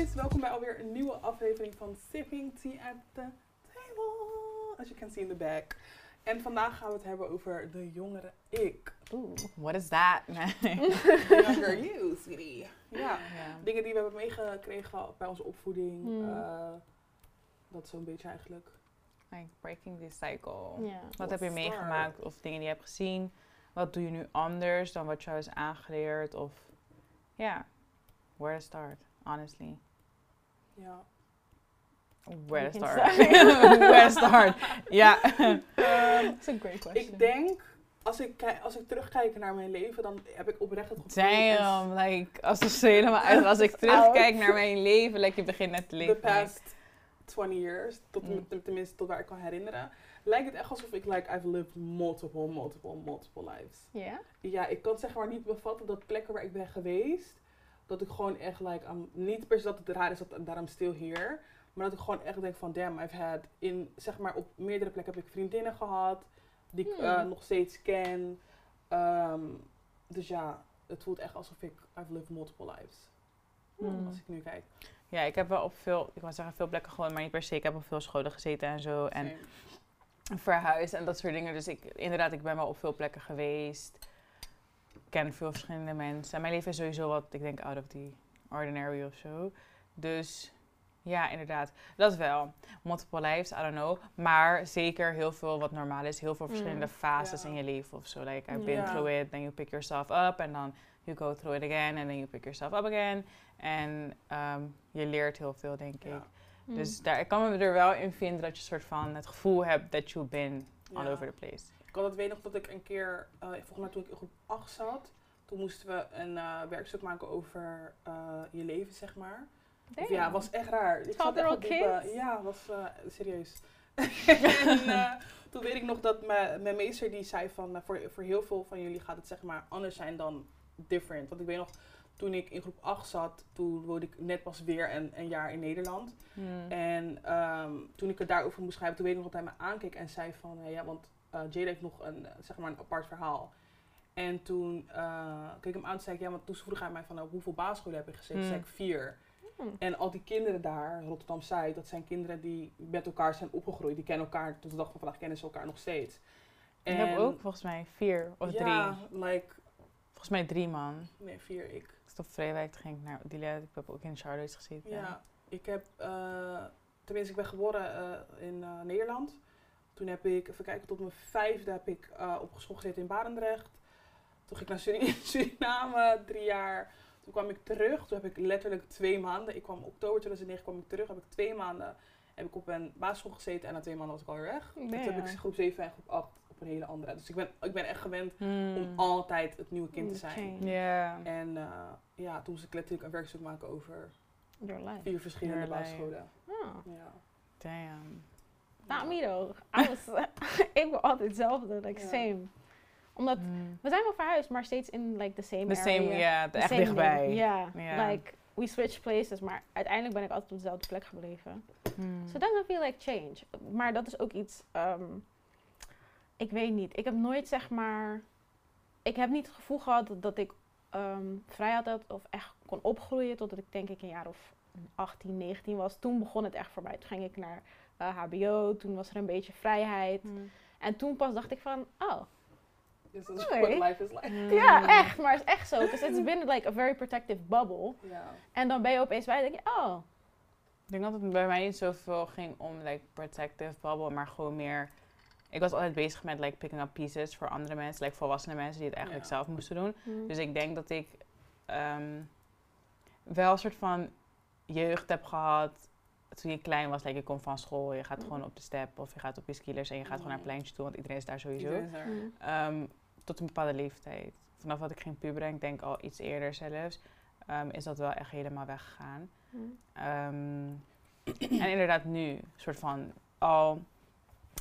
guys, welkom bij alweer een nieuwe aflevering van Sipping Tea at the Table. As you can see in the back. En vandaag gaan we het hebben over de jongere ik. Oeh, what is that? Younger you, sweetie. Ja, dingen die we hebben meegekregen bij onze opvoeding. Eh, dat zo'n beetje eigenlijk. Like breaking the cycle. Ja. Wat heb je Start. meegemaakt of dingen die je hebt gezien? Wat doe je nu anders dan wat jou is aangeleerd? Of ja, where to start, honestly. Ja. Where to start. where to start. Ja. Ehm, That's a great question. ik denk, als ik, als ik terugkijk naar mijn leven, dan heb ik oprecht het gevoel... als Damn, like, als het helemaal uit. Als ik terugkijk naar mijn leven, like, je begint net te The leven. like, past 20 years, tot, Mm. ten- tenminste tot waar ik kan herinneren, lijkt het echt alsof ik, like, I've lived multiple, multiple, multiple lives. Ja? Ja, ik kan zeg maar niet bevatten dat plekken waar ik ben geweest, dat ik gewoon echt, like, niet per se dat het raar is dat daarom stil hier, maar dat ik gewoon echt denk van, damn, I've had, in, zeg maar, op meerdere plekken heb ik vriendinnen gehad, die ik Hmm. eh, nog steeds ken. Ehm, dus ja, het voelt echt alsof ik, I've lived multiple lives. Hmm. Als ik nu kijk. Ja, ik heb wel op veel, ik wou zeggen veel plekken gewoon, maar niet per se. Ik heb op veel scholen gezeten en zo. En verhuisd en dat soort dingen. Dus ik, inderdaad, ik ben wel op veel plekken geweest. Ik ken veel verschillende mensen. En mijn leven is sowieso wat, ik denk, out of the ordinary of zo. Dus ja, inderdaad. Dat wel. Multiple lives, I don't know. Maar zeker heel veel wat normaal is. Heel veel verschillende Mm. fases Ja. in je leven of zo. Like, I've been through it, then you pick yourself up. En dan you go through it again, and then you pick yourself up again. En ehm, je leert heel veel, denk ik. Mm. Dus daar, ik kan me er wel in vinden dat je soort van het gevoel hebt that you've been all over the place. Ik had het weet nog dat ik een keer, eh, volgens mij toen ik in groep 8 zat, toen moesten we een eh, werkstuk maken over eh, je leven, zeg maar. Of ja, was echt raar. Ik zat echt kids? Ja, was serieus. en toen weet ik nog dat mijn mijn meester die zei van, voor, voor heel veel van jullie gaat het zeg maar anders zijn dan different. Want ik weet nog, toen ik in groep 8 zat, toen woonde ik net pas weer een, een jaar in Nederland. Hmm. En ehm, toen ik het daarover moest schrijven, toen weet ik nog dat hij me aankeek en zei van, ja, want eh Jade heeft nog een, eh, zeg maar een apart verhaal. En toen eh, keek ik hem aan en zei ik, ja, want toen vroeg hij mij van, nou, hoeveel basisscholen heb je gezeten? Hmm. zei ik vier. Hmm. En al die kinderen daar, Rotterdam-Zuid, dat zijn kinderen die met elkaar zijn opgegroeid. Die kennen elkaar, tot de dag van vandaag kennen ze elkaar nog steeds. ik heb ook volgens mij vier of ja, drie. like, Volgens mij drie man. nee, vier ik. Ik stond Vreewijk, toen ging ik naar Delia. Ik heb ook in Charlotte gezeten. Ja, ik heb, tenminste, ik ben geboren in Nederland. Toen heb ik, even kijken, tot mijn vijfde heb ik eh, op school gezeten in Barendrecht. Toen ging ik naar Suri- Suriname, drie jaar. Toen kwam ik terug, toen heb ik letterlijk twee maanden. Ik kwam oktober 2009 kwam ik terug, heb ik twee maanden heb ik op een basisschool gezeten en na twee maanden was ik alweer weg. Toen heb ik groep 7 en groep 8 op een hele andere. Dus ik ben, ik ben echt gewend Hmm. om altijd het nieuwe kind te zijn. Ja. En eh, ja, toen moest ik letterlijk een werkstuk maken over Your life. vier verschillende Your basisscholen. Oh. Ja. Damn. Not me though. I was, ik ben altijd hetzelfde, like same. Omdat, Hmm. we zijn wel verhuisd, maar steeds in like the same The same, The echt dichtbij. Ja, like, we switched places, maar uiteindelijk ben ik altijd op dezelfde plek gebleven. Hmm. So that feel like change. Maar dat is ook iets, ehm, ik weet niet. Ik heb nooit zeg maar, ik heb niet het gevoel gehad dat, dat ik ehm, vrijheid had of echt kon opgroeien totdat ik denk ik een jaar of 18, 19 was. Toen begon het echt voor mij. Toen ging ik naar eh, HBO, toen was er een beetje vrijheid. Hmm. En toen pas dacht ik van, oh, This is what life is like. Hmm. ja, echt. Maar het is echt zo. Because it's been like a very protective bubble. Ja. En dan ben je opeens bij, denk je, oh, Ik denk dat het bij mij niet zoveel ging om like protective bubble, maar gewoon meer. Ik was altijd bezig met like picking up pieces voor andere mensen, like volwassene mensen die het eigenlijk Ja. zelf moesten doen. hm, Dus ik denk dat ik ehm, wel een soort van jeugd heb gehad toen je klein was. Like je komt van school, je gaat Mm. gewoon op de step of je gaat op je skilers en je gaat gewoon naar het Mm. pleintje toe, want iedereen is daar sowieso. Is hm. Ehm, tot een bepaalde leeftijd. Vanaf dat ik ging puberen, ik denk al iets eerder zelfs, ehm, is dat wel echt helemaal weggegaan. hm. Ehm, en inderdaad nu, soort van al een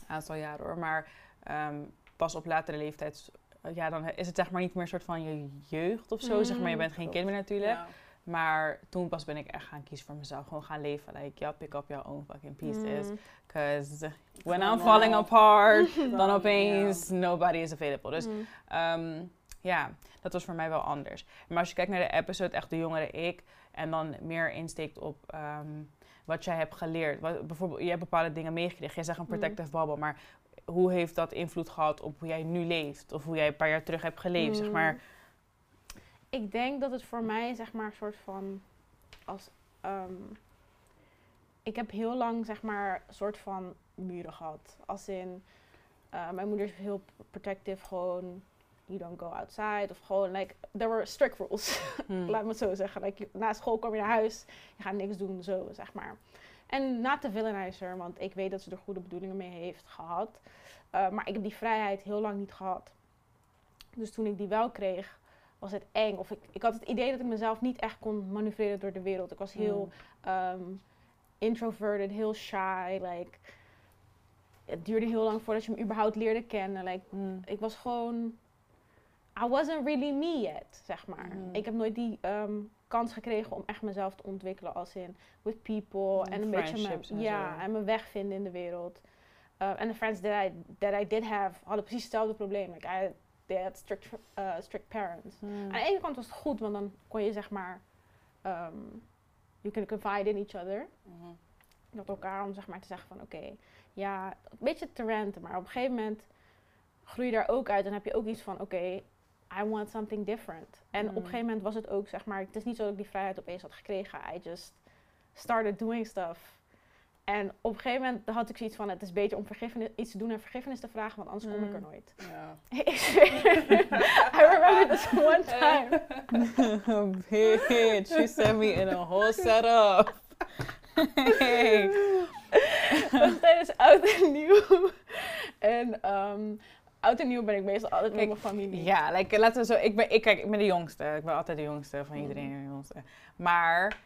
aantal jaren hoor, maar ehm, pas op latere leeftijd, ja, dan is het zeg maar niet meer een soort van je jeugd of zo. zeg maar, je Mm, bent geen kind meer natuurlijk. Ja. Maar toen pas ben ik echt gaan kiezen voor mezelf. Gewoon gaan leven. Like, ja, pick up your own fucking pieces. Because when Gewoon I'm falling apart, dan opeens nobody is available. Dus Hm. Ehm, ja, dat was voor mij wel anders. Maar als je kijkt naar de episode, echt de jongere ik, en dan meer insteekt op ehm, wat jij hebt geleerd. Wat, bijvoorbeeld, je hebt bepaalde dingen meegekregen. Jij zegt een Mm. protective bubble, maar hoe heeft dat invloed gehad op hoe jij nu leeft? Of hoe jij een paar jaar terug hebt geleefd, zeg Mm. maar. Ik denk dat het voor mij zeg maar een soort van als ehm, ik heb heel lang zeg maar een soort van muren gehad. Als in eh, mijn moeder is heel protective, gewoon you don't go outside of gewoon like there were strict rules. Hmm. Laat me het zo zeggen. Like, na school kom je naar huis, je gaat niks doen, zo zeg maar. En na te villainizer, want ik weet dat ze er goede bedoelingen mee heeft gehad. Uh, maar ik heb die vrijheid heel lang niet gehad. Dus toen ik die wel kreeg, was het eng. Of ik, ik had het idee dat ik mezelf niet echt kon manoeuvreren door de wereld. Ik was heel um, introverted, heel shy. Like, het duurde heel lang voordat je me überhaupt leerde kennen. Like, Hmm. ik was gewoon. I wasn't really me yet, zeg maar. Mhm. Ik heb nooit die ehm, kans gekregen om echt mezelf te ontwikkelen als in with people Mm, en een beetje mijn, ja, zo. en mijn weg vinden in de wereld. Uh, en de friends that I, that I did have hadden precies hetzelfde probleem. Like I, had strict, uh, strict parents. Hmm. Aan de ene kant was het goed, want dan kon je zeg maar, um, you can confide in each other Mhm. met elkaar om zeg maar te zeggen van oké, ja, een beetje te ranten, maar op een gegeven moment groei je daar ook uit en heb je ook iets van oké, I want something different. En op Mm. een gegeven moment was het ook zeg maar, het is niet zo dat ik die vrijheid opeens had gekregen, I just started doing stuff. En op een gegeven moment had ik zoiets van het is beter om vergiffenis, iets te doen en vergiffenis te vragen, want anders kom ik er Mm. nooit. Ja. Ik zweer. I remember this one time. Bitch, she sent me in a whole setup. Hey. Dat was tijdens oud en nieuw. En ehm, oud en nieuw ben ik meestal altijd met Kijk, mijn familie. Ja, like, laten we zo. Ik ben, ik, kijk, ik ben de jongste. Ik ben altijd de jongste van iedereen. Mhm. De jongste. Maar,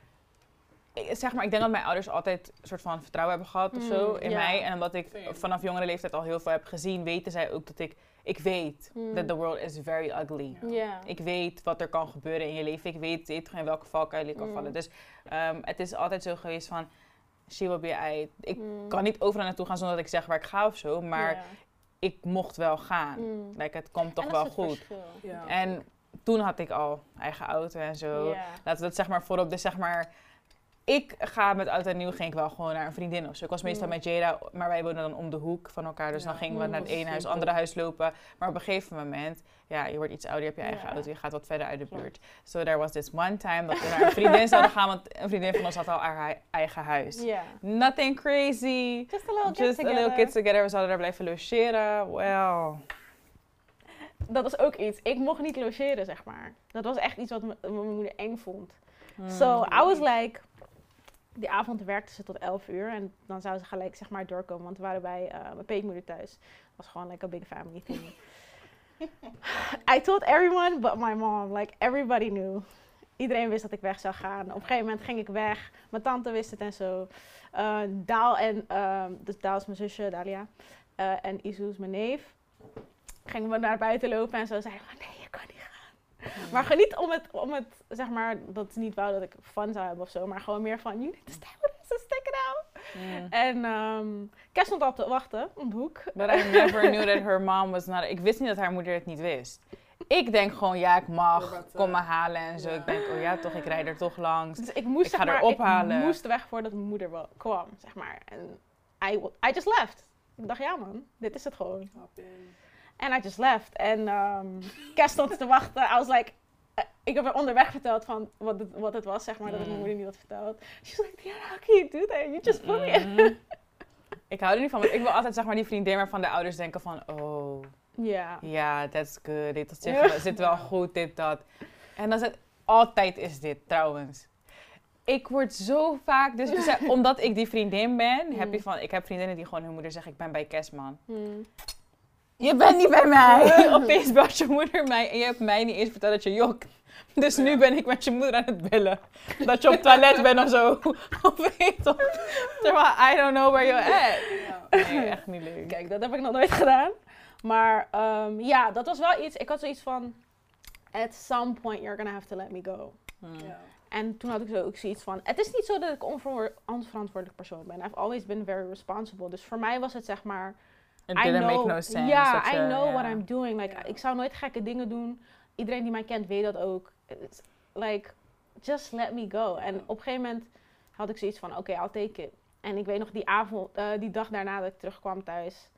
zeg maar, ik denk dat mijn ouders altijd een soort van vertrouwen hebben gehad of zo Mm, in ja. mij. En omdat ik Same. vanaf jongere leeftijd al heel veel heb gezien, weten zij ook dat ik. Ik weet Mm. that the world is very ugly. Ja. Ja. Ik weet wat er kan gebeuren in je leven. Ik weet, weet in welke valkuil je kan Mm. vallen. Dus ehm, het is altijd zo geweest van, she will be I. Ik Mm. kan niet overal naartoe gaan zonder dat ik zeg waar ik ga of zo. Maar ik mocht wel gaan. Mm. Like, het komt toch En wel dat goed. En toen had ik al eigen auto en zo. Laten we dat zeg maar voorop. Dus zeg maar, ik ga met oud en nieuw ging ik wel gewoon naar een vriendin of zo. Ik was meestal Mm. met Jada, maar wij wonen dan om de hoek van elkaar. Dus Ja. dan gingen we Mm. naar het ene huis, andere huis lopen. Maar op een gegeven moment, ja, je wordt iets ouder, je hebt je eigen Ja. auto, je gaat wat verder uit de buurt. So there was this one time dat we naar een vriendin zouden gaan, want een vriendin van ons had al haar eigen huis. Ja. Nothing crazy. Just a little Just a little together. kids together. We zouden daar blijven logeren. Well. Dat was ook iets. Ik mocht niet logeren, zeg maar. Dat was echt iets wat mijn moeder eng vond. Hmm. So, I was like... Die avond werkte ze tot 11 uur. En dan zou ze gelijk, zeg maar, doorkomen. Want we waren bij eh, mijn peetmoeder thuis. Het was gewoon like a big family thing. I told everyone but my mom. Like, everybody knew. Iedereen wist dat ik weg zou gaan. Op een gegeven moment ging ik weg. Mijn tante wist het en zo. Eh, Daal en... ehm, dus Daal is mijn zusje, Dalia. Eh, en Isu is mijn neef. Gingen we naar buiten lopen en zo. Zeiden we, nee, je kan niet gaan. Maar gewoon niet om het, om het, zeg maar, dat is niet wou dat ik fun zou hebben of zo. Maar gewoon meer van, you need to stay with us, so stick it out. En ehm Kes stond al te wachten, om de hoek. But I never knew that her mom was not... Ik wist niet dat haar moeder het niet wist. Ik denk gewoon, ja, ik mag. Doordat, Kom eh, me halen en zo. ja. Ik denk, oh ja, toch, ik rijd er toch langs. Dus ik moest, Ik ga zeg maar, ophalen. ik moest weg voordat mijn moeder wel kwam, zeg maar. En I, I just left. Ik dacht, ja man, dit is het gewoon. En I just left. En Kes stond te wachten. I was like... eh, ik heb haar onderweg verteld van wat het, wat het was, zeg maar, dat ik mijn Mm. moeder niet had verteld. She was like, yeah, how can you do that? You just put. Mm. Ik hou er niet van, want ik wil altijd zeg maar die vriendin waarvan de ouders denken van, oh, Ja. ja, that's good. Dit zit, Ja. zit wel goed, dit, dat. En dan is het, altijd is dit trouwens. Ik word zo vaak, dus omdat ik die vriendin ben, heb je Mm. van, ik heb vriendinnen die gewoon hun moeder zeggen, ik ben bij Kerstman. Je bent niet bij mij. Opeens belt je moeder mij en je hebt mij niet eens verteld dat je jokt. Dus nu ben ik met je moeder aan het bellen. Dat je op het toilet bent of zo. Of weet je toch. Zeg maar, I don't know where you're at. Ja. Nee, echt niet leuk. Kijk, dat heb ik nog nooit gedaan. Maar ehm, ja, dat was wel iets. Ik had zoiets van. At some point you're gonna have to let me go. Hmm. Ja. En toen had ik zo ook zoiets van. Het is niet zo dat ik onverantwoordelijk persoon ben. I've always been very responsible. Dus voor mij was het zeg maar. It I didn't know, make no sense. Ja, dat I know ja. what I'm doing. Like. Ik zou nooit gekke dingen doen. iedereen die mij kent weet dat ook. It's like, just let me go. En op een gegeven moment had ik zoiets van, oké, I'll take it. En ik weet nog die avond, eh, die dag daarna dat ik terugkwam thuis.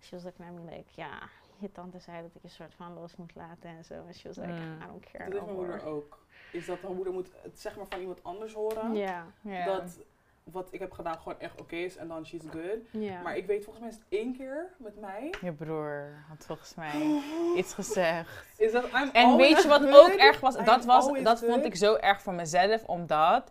She was like, naar me like, ja, je tante zei dat ik je soort van los moet laten en zo. En she was like, Mm. I don't care Dat is no mijn moeder ook. Is dat mijn moeder moet het zeg maar van iemand anders horen. Ja, Ja. Dat wat ik heb gedaan gewoon echt oké is en dan she's good. Maar ik weet volgens mij is het één keer met mij. Je broer had volgens mij iets gezegd. Is dat I'm En weet je wat good? ook erg was? I'm Dat, was, dat vond ik zo erg voor mezelf, omdat...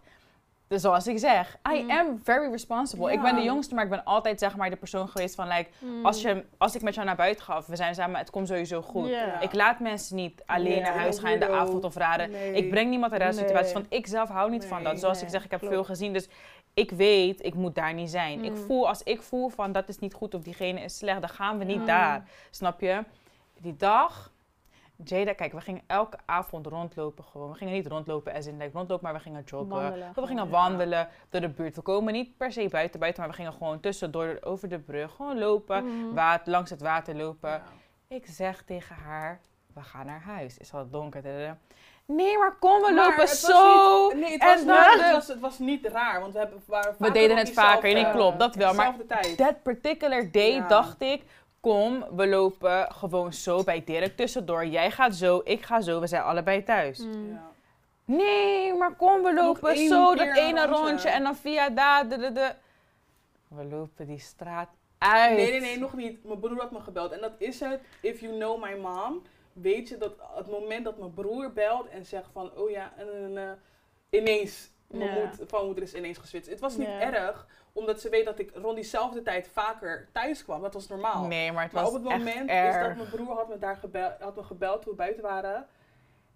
Dus zoals ik zeg, I Mm. am very responsible. Ik ben de jongste, maar ik ben altijd zeg maar de persoon geweest van... Like, Mm. als, je, als ik met jou naar buiten ga, of we zijn samen, het komt sowieso goed. Ik laat mensen niet alleen naar huis gaan in de avond of raden. Nee. Ik breng niemand in rare Nee. situaties, want ik zelf hou niet van dat. Zoals Nee, ik zeg, ik heb klopt. veel gezien, dus ik weet, ik moet daar niet zijn. Ik Mm. voel, als ik voel van dat is niet goed of diegene is slecht, dan gaan we niet Mm. daar. Snap je? Die dag, Jada, kijk, we gingen elke avond rondlopen gewoon. We gingen niet rondlopen as in like, rondlopen, maar we gingen joggen. Wandelen we gingen wandelen door de buurt. We komen niet per se buiten buiten, maar we gingen gewoon tussendoor over de brug. Gewoon lopen, Mm. water, langs het water lopen. Ja. Ik zeg tegen haar, we gaan naar huis. Het is al donker. Nee, maar kom, we Maar lopen het was zo. niet- nee, het en was, niet, dan- het, was, het was niet raar, want we, hebben, waren vaker deden het vaker, nee, klopt, dat wel, maar dezelfde tijd. That particular day Ja. dacht ik, kom, we lopen gewoon zo bij Dirk tussendoor. Jij gaat zo, ik ga zo, we zijn allebei thuis. Mm. Ja. Nee, maar kom, we lopen zo dat ene rondje. rondje en dan via daar, de, de, de. We lopen die straat uit. Nee, nee, nee, nog niet. Mijn broer had me gebeld. En dat is het, if you know my mom, weet je dat het moment dat mijn broer belt en zegt van, oh ja, en, eh, ineens, mijn moed- van moeder is ineens geswitcht. Het was niet erg, omdat ze weet dat ik rond diezelfde tijd vaker thuis kwam. Dat was normaal. Nee, maar het maar was op het moment is dat mijn broer had me, daar gebeld, had me gebeld toen we buiten waren.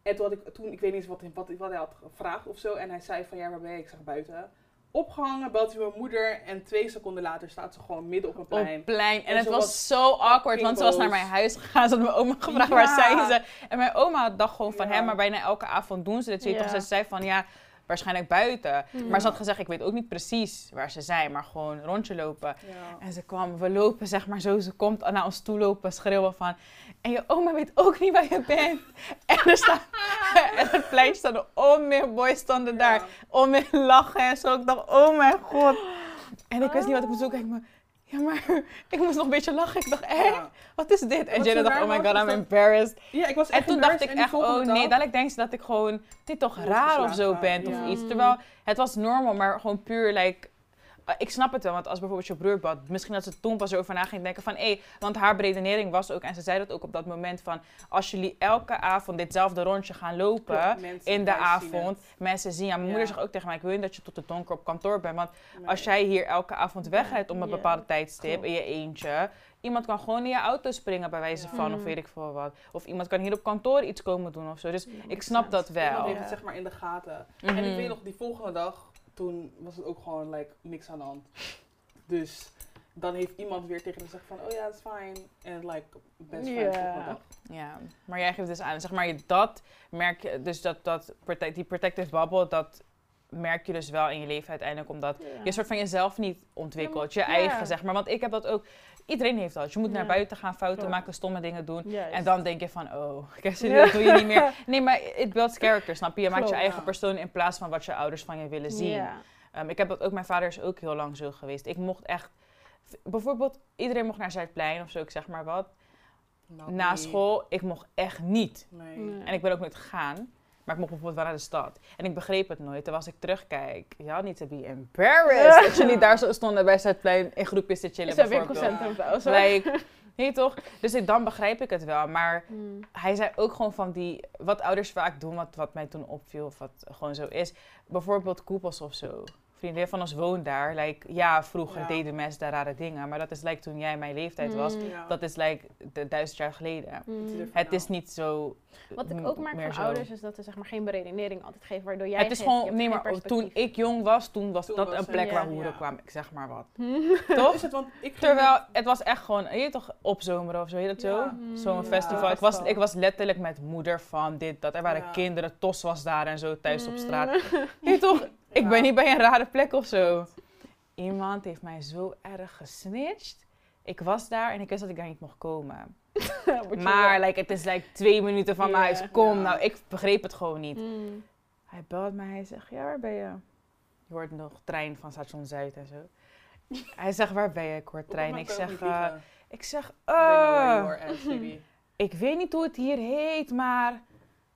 En toen had ik, toen, ik weet niet eens wat, wat, wat hij had gevraagd of zo. En hij zei van, ja, waar ben je? Ik zeg buiten. Opgehangen, belt hij mijn moeder. En twee seconden later staat ze gewoon midden op een op plein. plein. En, En het was, zo awkward, want ze was naar mijn huis gegaan. Ze had mijn oma gevraagd, Ja. waar zijn ze? En mijn oma dacht gewoon van, Ja. hè, maar bijna elke avond doen ze dit. Ze Ja. zei van, ja, waarschijnlijk buiten. Mm. Maar ze had gezegd, ik weet ook niet precies waar ze zijn, maar gewoon een rondje lopen. Ja. En ze kwam, we lopen zeg maar zo, ze komt naar ons toe lopen, schreeuwen van... En je oma weet ook niet waar je bent. En er staat... en het plein stonden om meer boys stonden daar. Om meer lachen en zo. Ik dacht, oh mijn god. En ik wist niet wat ik moest doen. Kijk, maar... Ja, maar ik moest nog een beetje lachen. Ik dacht, hé, Ja. wat is dit? En zo dacht, oh my god, I'm dat- embarrassed. Ja, ik was En echt toen dacht ik En echt, oh nee, dag- dadelijk denkt ze dat ik gewoon dit toch raar of zo ben of iets. Terwijl het was normal, maar gewoon puur like... eh, Ik snap het wel, want als bijvoorbeeld je broer bad, misschien dat ze toen pas erover na ging denken van, hé, want haar redenering was ook, en ze zei dat ook op dat moment van, als jullie elke avond ditzelfde rondje gaan lopen, Klopt, in de zien avond, mensen zien, ja, mijn moeder zegt ook tegen mij, ik wil niet dat je tot de donker op kantoor bent, want. Nee. als jij hier elke avond wegrijdt om een Ja. bepaalde tijdstip Klopt. in je eentje, iemand kan gewoon in je auto springen bij wijze Ja. van, of Mm. weet ik veel wat. Of iemand kan hier op kantoor iets komen doen of zo. Dus ik snap dat wel. heeft Ja. het zeg maar in de gaten. Mhm. En ik weet nog, die volgende dag, toen was het ook gewoon like, niks aan de hand. Dus dan heeft iemand weer tegen hem gezegd van, oh ja, it's fine. En like, best volgende dag. Ja, maar jij geeft dus aan, zeg maar, je- dat merk je, dus dat, dat die protective bubble, dat merk je dus wel in je leven uiteindelijk, omdat Ja. je soort van jezelf niet ontwikkelt, je Ja, maar- eigen, zeg maar. Want ik heb dat ook, iedereen heeft dat. Je moet naar Ja. buiten gaan, fouten Klopt. maken, stomme dingen doen. Juist. En dan denk je van, oh, kijk, Ja. dat doe je niet meer. Nee, maar it builds character, snap je? Je maakt je eigen ja. persoon in plaats van wat je ouders van je willen zien. Ja. Ehm, ik heb dat ook, mijn vader is ook heel lang zo geweest. Ik mocht echt, bijvoorbeeld, iedereen mocht naar Zuidplein of zo, ik zeg maar wat. Na school, ik mocht echt niet. Nee. Nee. En ik ben ook nooit gegaan. Maar ik mocht bijvoorbeeld wel naar de stad. En ik begreep het nooit. En als ik terugkijk, ja, niet to be embarrassed. Dat jullie daar zo stonden bij Zuidplein in groepjes te chillen Is dat winkelcentrum trouwens? Like, nee toch? Dus ik, dan begrijp ik het wel. Maar Mm. hij zei ook gewoon van die, wat ouders vaak doen, wat, wat mij toen opviel, of wat gewoon zo is. Bijvoorbeeld koepels of zo. Vriendin van ons woont daar. Like, ja, vroeger Ja. deden mensen daar rare dingen. Maar dat is like toen jij mijn leeftijd was. Mm. Ja. Dat is like de duizend jaar geleden. Mm. Het is niet zo. Wat ik m- ook merk van zo. ouders is dat ze zeg maar geen beredenering altijd geven, waardoor jij het is gewoon, hebt nee, maar toen perspectief. ik jong was, toen was Toen dat was een plek waar hoeren Ja. kwamen. Ik zeg maar wat. Toch? is het, want ik Terwijl het was echt gewoon, je toch, opzomeren of zo, heet dat zo? Ja. Mm. Zo'n Ja, festival. Ik was, ik was letterlijk met moeder van dit, dat. Er waren Ja. kinderen, Tos was daar en zo thuis op Mm. straat. Je toch, ik Ja. ben niet bij een rare plek of zo. Iemand heeft mij zo erg gesnitcht. Ik was daar en ik wist dat ik daar niet mocht komen. Maar like, het is like twee minuten van mijn huis. Kom, Ja. nou, ik begreep het gewoon niet. Mm. Hij belt mij, hij zegt, ja, waar ben je? Je hoort nog trein van station Zuid en zo. hij zegt, waar ben je? Ik hoor trein. Ik zeg, eh, ik zeg, eh, ik weet niet hoe het hier heet, maar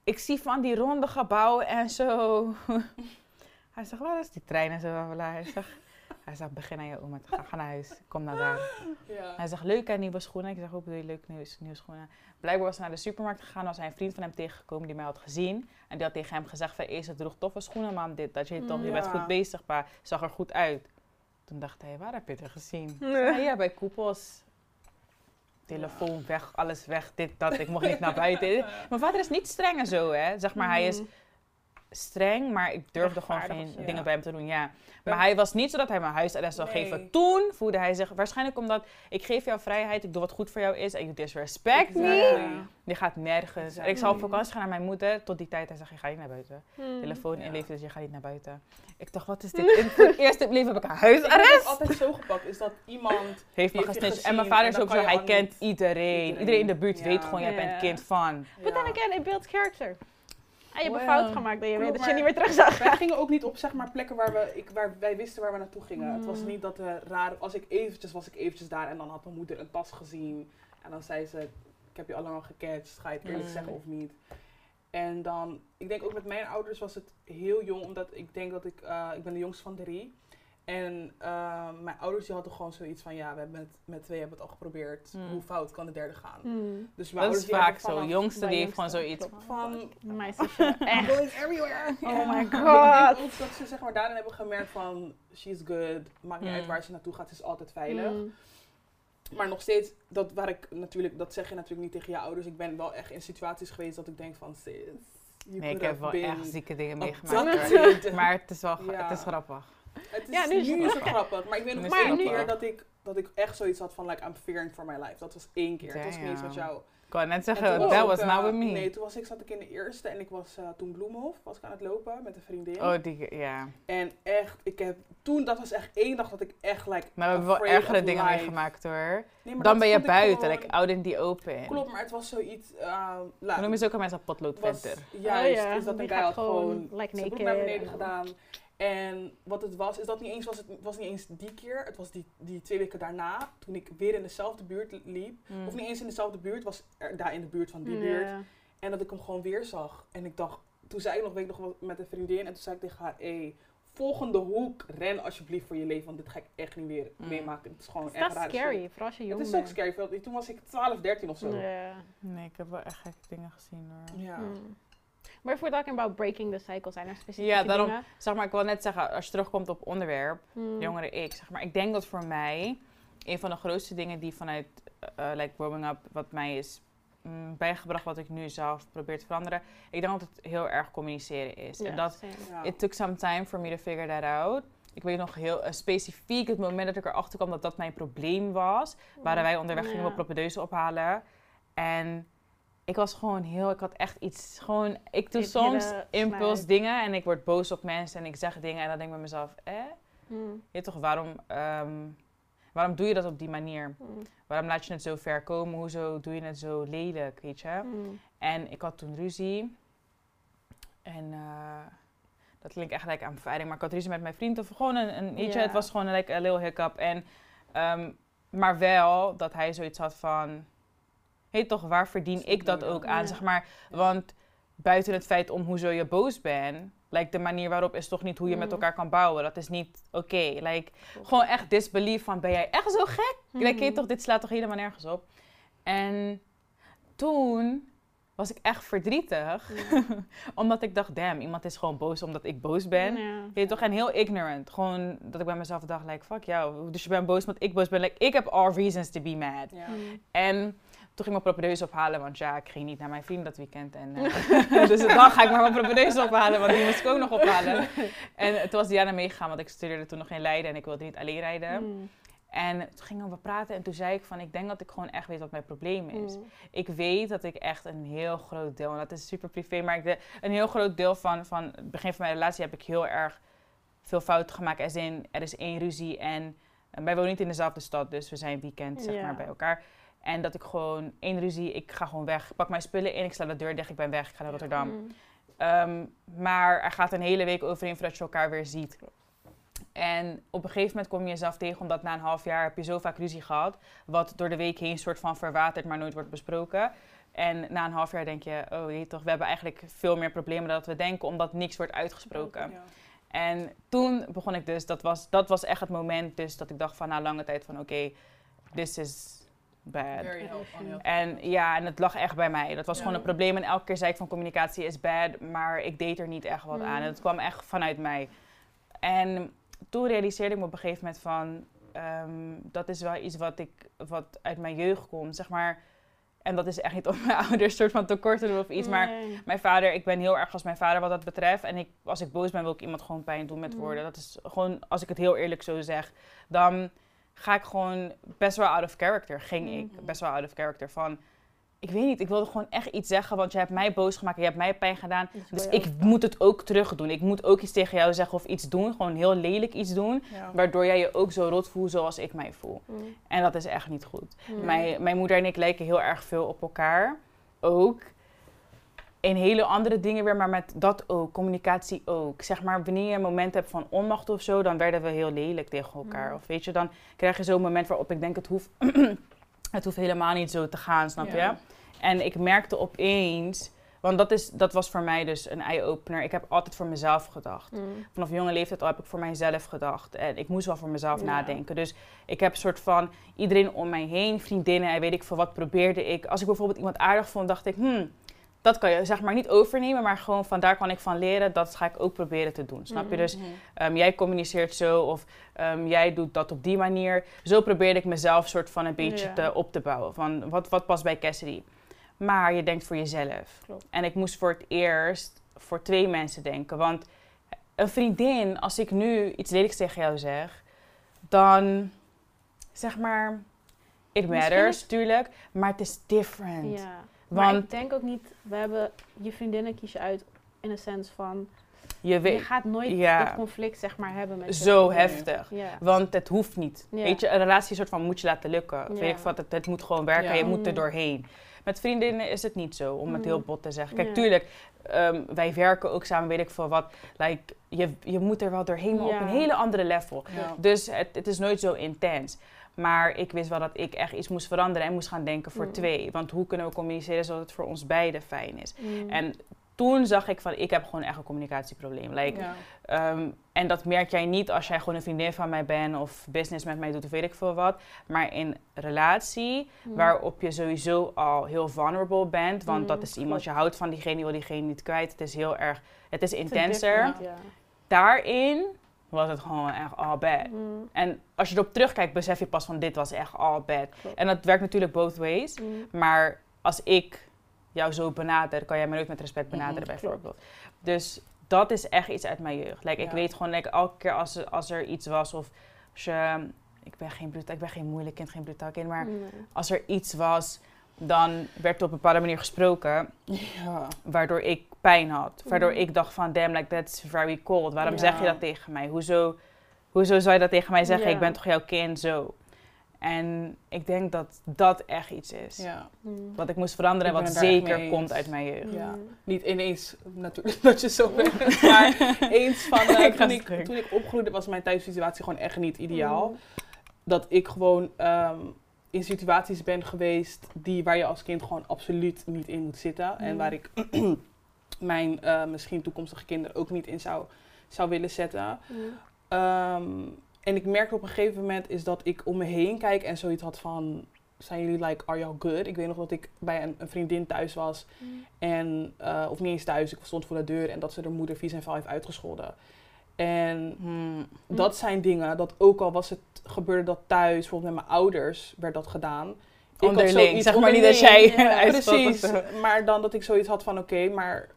ik zie van die ronde gebouwen en zo. hij zegt, waar is die trein en zo? Hij zegt, hij zegt, begin aan je oma te gaan, ga naar huis, kom naar daar. Ja. Hij zegt, leuke nieuwe schoenen. Ik zeg, hoe bedoel je leuk nieuwe, nieuwe schoenen? Blijkbaar was hij naar de supermarkt gegaan, was hij een vriend van hem tegengekomen die mij had gezien. En die had tegen hem gezegd van, eerst droeg toffe schoenen, man, dit, dat, je, toch, je bent goed bezig, pa. Zag er goed uit. Toen dacht hij, waar heb je het gezien? Nee. Ah, ja, bij Koepels. Telefoon weg, alles weg, dit, dat. Ik mocht niet naar buiten. Mijn vader is niet streng en zo, hè. Zeg maar, hij is Mm. Streng, maar ik durfde gewoon geen dingen bij hem te doen, ja. Maar hij was niet zo dat hij me huisarrest zou Nee. geven. Toen voelde hij zich, waarschijnlijk omdat ik geef jou vrijheid, ik doe wat goed voor jou is en you disrespect me. Je gaat nergens. En ik zou op vakantie gaan naar mijn moeder. Tot die tijd, hij zegt, je gaat niet naar buiten. Mm. Telefoon Ja. inleveren, dus je gaat niet naar buiten. Ik dacht, wat is dit? In, voor het eerst in mijn leven heb ik een Ik heb het huisarrest. altijd zo gepakt, is dat iemand... Heeft me je gesnitcht. En mijn vader en is ook zo, je hij kent iedereen. Iedereen. Iedereen in de buurt Ja. weet gewoon, jij bent kind van. But then again, it builds character. En je hebt een fout gemaakt dat je Klopt, dat je maar- niet meer terug zag. Wij gingen ook niet op zeg maar, plekken waar, we, ik, waar wij wisten waar we naartoe gingen. Het was Mm. niet dat er raar... Als ik eventjes was ik eventjes daar en dan had mijn moeder een tas gezien. En dan zei ze, ik heb je allemaal gecatcht, ga je het eerlijk Mm. zeggen of niet? En dan, ik denk ook met mijn ouders was het heel jong, omdat ik denk dat ik, eh, ik ben de jongste van drie. En eh, mijn ouders die hadden gewoon zoiets van, ja, we hebben met, met twee hebben het al geprobeerd. Mm. Hoe fout kan de derde gaan? Mm. Dus mijn Dat ouders is die vaak zo. Jongste die heeft gewoon jongste, zoiets. Van, Mijn zusje, echt. going everywhere. Oh my Ik god. denk ook dat ze zeg maar, daarin hebben gemerkt van, she's good, maakt niet Mm. uit waar ze naartoe gaat, ze is altijd veilig. Mm. Maar nog steeds, dat, waar ik natuurlijk, dat zeg je natuurlijk niet tegen je ouders. Ik ben wel echt in situaties geweest dat ik denk van, sis, Nee, ik heb wel echt zieke dingen meegemaakt. Maar het is wel Ja. het is grappig. Het is, Ja, nu is het nu is het grappig. Maar ik weet nog maar één keer dat ik, dat ik echt zoiets had van, like, I'm fearing for my life. Dat was één keer. Het was niet eens met Damn. jou. Ik wou net En zeggen, ik, was eh, not with me. Nee, toen was ik, zat ik in de eerste en ik was eh, toen Bloemenhof, was ik aan het lopen met een vriendin. Oh, die, ja. En echt, ik heb, toen, dat was echt één dag dat ik echt, like, Maar we hebben wel ergere dingen life. meegemaakt hoor. Nee, maar Dan dat ben je ik buiten, gewoon- like out in the open. Klopt, maar het was zoiets, uh, We noemen ze ook al mensen potloodventer. juist, Oh ja, is dat die een guy gaat had gewoon like naked naar beneden en- gedaan. En wat het was, is dat niet eens was, het was niet eens die keer, het was die, die twee weken daarna, toen ik weer in dezelfde buurt liep. Mm. Of niet eens in dezelfde buurt, was er daar in de buurt van die buurt. En dat ik hem gewoon weer zag. En ik dacht, toen zei ik nog, weet ik nog wat met een vriendin, en toen zei ik tegen haar, hé, volgende hoek, ren alsjeblieft voor je leven, want dit ga ik echt niet weer Mm. meemaken. Het is gewoon Het echt is raar. scary, vooral als je jong Het is ook scary. want Toen was ik 12, 13 of zo. Ja. Nee, ik heb wel echt gekke dingen gezien hoor. Ja. Mm. Maar if we're talking about breaking the cycle, zijn er specifieke Ja, daarom- dingen? Zeg maar, ik wil net zeggen, als je terugkomt op onderwerp, Mm. jongere ik, zeg maar. Ik denk dat voor mij een van de grootste dingen die vanuit eh, like growing up, wat mij is mm, bijgebracht, wat ik nu zelf probeer te veranderen. Ik denk dat het heel erg communiceren is. Ja, En dat. Ja. It took some time for me to figure that out. Ik weet nog heel eh, specifiek het moment dat ik erachter kwam dat dat mijn probleem was. Waren wij onderweg, gingen we propedeuse ophalen. En ik was gewoon heel, ik had echt iets, gewoon, ik doe soms hele impuls snap. dingen en ik word boos op mensen en ik zeg dingen en dan denk ik bij mezelf, eh, Mm. je toch, waarom, ehm, waarom doe je dat op die manier? Mm. Waarom laat je het zo ver komen? Hoezo doe je het zo lelijk, weet je? Mm. En ik had toen ruzie. En eh, dat klinkt echt like aan bevrijding. Maar ik had ruzie met mijn vriend. Of gewoon een, een weet je, het was gewoon like, een little hiccup. En, ehm, maar wel dat hij zoiets had van... Hé toch, waar verdien ik dat ook aan? Zeg maar, want buiten het feit om hoezo je boos bent... Like, de manier waarop is toch niet hoe je met Mm. elkaar kan bouwen. Dat is niet oké. Like, gewoon echt disbelief van, ben jij echt zo gek? Mm. Like, je toch, dit slaat toch helemaal nergens op? En toen was ik echt verdrietig. omdat ik dacht, damn, iemand is gewoon boos omdat ik boos ben. Toch, en heel ignorant. Gewoon dat ik bij mezelf dacht, like, fuck jou. Dus je bent boos omdat ik boos ben. Like, ik heb all reasons to be mad. Mm. En toen ging ik mijn propedeuse ophalen, want ja, ik ging niet naar mijn vriend dat weekend. En, eh, dus dan ga ik maar mijn propedeuse ophalen, want die moest ik ook nog ophalen. En toen was Diana meegegaan, want ik studeerde toen nog in Leiden en ik wilde niet alleen rijden. Mm. En toen gingen we praten en toen zei ik van, ik denk dat ik gewoon echt weet wat mijn probleem is. Mm. Ik weet dat ik echt een heel groot deel, en dat is super privé, maar ik de, een heel groot deel van, van het begin van mijn relatie heb ik heel erg veel fouten gemaakt. Als in, er is één ruzie en, en wij wonen niet in dezelfde stad, dus we zijn weekend zeg maar bij elkaar. En dat ik gewoon één ruzie, ik ga gewoon weg. Ik pak mijn spullen in, ik sla de deur dicht, ik ben weg, ik ga naar Rotterdam. Mm. Ehm, maar er gaat een hele week overheen voordat je elkaar weer ziet. En op een gegeven moment kom je jezelf tegen, omdat na een half jaar heb je zo vaak ruzie gehad, wat door de week heen soort van verwatert, maar nooit wordt besproken. En na een half jaar denk je, oh jee toch, we hebben eigenlijk veel meer problemen dan we denken, omdat niks wordt uitgesproken. Ja. En toen begon ik dus, dat was, dat was echt het moment dus dat ik dacht van na lange tijd van oké, this is bad. En ja, en het lag echt bij mij. Dat was Ja. gewoon een probleem. En elke keer zei ik van communicatie is bad, maar ik deed er niet echt wat Mm. aan. En het kwam echt vanuit mij. En toen realiseerde ik me op een gegeven moment van, ehm, dat is wel iets wat, ik, wat uit mijn jeugd komt, zeg maar. En dat is echt niet om mijn ouders soort van tekort te doen of iets, maar mijn vader, ik ben heel erg als mijn vader wat dat betreft. En ik, als ik boos ben, wil ik iemand gewoon pijn doen met Mm. woorden. Dat is gewoon, als ik het heel eerlijk zo zeg, dan ga ik gewoon best wel out of character. Ging ik best wel out of character van. Ik weet niet, ik wilde gewoon echt iets zeggen, want je hebt mij boos gemaakt, je hebt mij pijn gedaan. Dus ik ook- moet het ook terug doen. Ik moet ook iets tegen jou zeggen of iets doen, gewoon heel lelijk iets doen, Ja. waardoor jij je ook zo rot voelt zoals ik mij voel. Mm. En dat is echt niet goed. Mm. Mijn, mijn moeder en ik lijken heel erg veel op elkaar. Ook. In hele andere dingen weer, maar met dat ook. Communicatie ook. Zeg maar, wanneer je een moment hebt van onmacht of zo, dan werden we heel lelijk tegen elkaar. Mm. Of weet je, dan krijg je zo'n moment waarop ik denk, het hoeft, het hoeft helemaal niet zo te gaan, snap je? En ik merkte opeens, want dat, is, dat was voor mij dus een eye-opener. Ik heb altijd voor mezelf gedacht Mm. vanaf jonge leeftijd al heb ik voor mijzelf gedacht. En ik moest wel voor mezelf Ja. nadenken. Dus ik heb een soort van iedereen om mij heen, vriendinnen en weet ik veel wat, probeerde ik. Als ik bijvoorbeeld iemand aardig vond, dacht ik, hmm, dat kan je zeg maar niet overnemen, maar gewoon van daar kan ik van leren. Dat ga ik ook proberen te doen. Snap je? Mhm. Dus Mhm. ehm, jij communiceert zo of ehm, jij doet dat op die manier. Zo probeerde ik mezelf soort van een beetje Ja. te, op te bouwen. Van wat, wat past bij Cassidy? Maar je denkt voor jezelf. Klopt. En ik moest voor het eerst voor twee mensen denken. Want een vriendin, als ik nu iets lelijks tegen jou zeg, dan zeg maar, it matters, is- tuurlijk, maar het is different. Ja. Maar Want ik denk ook niet, we hebben je vriendinnen kies je uit in een sens van, je je weet, gaat nooit ja. dat conflict zeg maar hebben met je zo heftig. Ja. Want het hoeft niet. Ja. Weet je, een relatie soort van moet je laten lukken. Weet ik wat, het, het moet gewoon werken je moet er Mm. doorheen. Met vriendinnen is het niet zo, om het Mm. heel bot te zeggen. Kijk, tuurlijk, ehm, wij werken ook samen, weet ik veel wat. Like, je, je moet er wel doorheen, maar op een hele andere level. Dus het, het is nooit zo intens. Maar ik wist wel dat ik echt iets moest veranderen en moest gaan denken voor Mm. twee. Want hoe kunnen we communiceren zodat het voor ons beiden fijn is? Mm. En toen zag ik van, ik heb gewoon echt een communicatieprobleem. Like, Ja. Ehm, en dat merk jij niet als jij gewoon een vriendin van mij bent of business met mij doet of weet ik veel wat. Maar in relatie, Mm. waarop je sowieso al heel vulnerable bent. Want Mm, dat is iemand, je houdt van diegene, je wil diegene niet kwijt. Het is heel erg, het is intenser. Daarin was het gewoon echt all bad. Mm. En als je erop terugkijkt, besef je pas van dit was echt all bad. Klopt. En dat werkt natuurlijk both ways. Mm. Maar als ik jou zo benader, kan jij me nooit met respect benaderen, bijvoorbeeld. Dus dat is echt iets uit mijn jeugd. Like, Ik weet gewoon, like, elke keer als, er- als er iets was, of als je. Ik ben geen brutaal, ik ben geen moeilijk kind, geen brutaal kind, maar Nee. als er iets was, dan werd er op een bepaalde manier gesproken, Ja. waardoor ik pijn had. Waardoor Mhm. ik dacht van, damn, like, that's very cold. Waarom Ja. zeg je dat tegen mij? Hoezo, hoezo zou je dat tegen mij zeggen? Ja. Ik ben toch jouw kind, zo. En ik denk dat dat echt iets is. ja. Mm. Wat ik moest veranderen en wat zeker komt uit mijn jeugd. Ja. Mm. Niet ineens natuurlijk dat je zo bent. maar eens van eh, Ik ga toen, ik, toen ik opgroeide was mijn thuissituatie gewoon echt niet ideaal. Mm. Dat ik gewoon ehm, in situaties ben geweest die, waar je als kind gewoon absoluut niet in moet zitten. En Mm. waar ik mijn eh, misschien toekomstige kinderen ook niet in zou, zou willen zetten. Mm. Ehm, en ik merkte op een gegeven moment is dat ik om me heen kijk en zoiets had van... Zijn jullie like, are you good? Ik weet nog dat ik bij een, een vriendin thuis was. Mm. En, eh, of niet eens thuis, ik stond voor de deur en dat ze de moeder vies en vuil heeft uitgescholden. En Hmm. dat zijn dingen, dat ook al was het, gebeurde dat thuis, bijvoorbeeld met mijn ouders, werd dat gedaan. Ik Onderling, zeg maar niet dat jij ja, Precies, maar dan dat ik zoiets had van oké, maar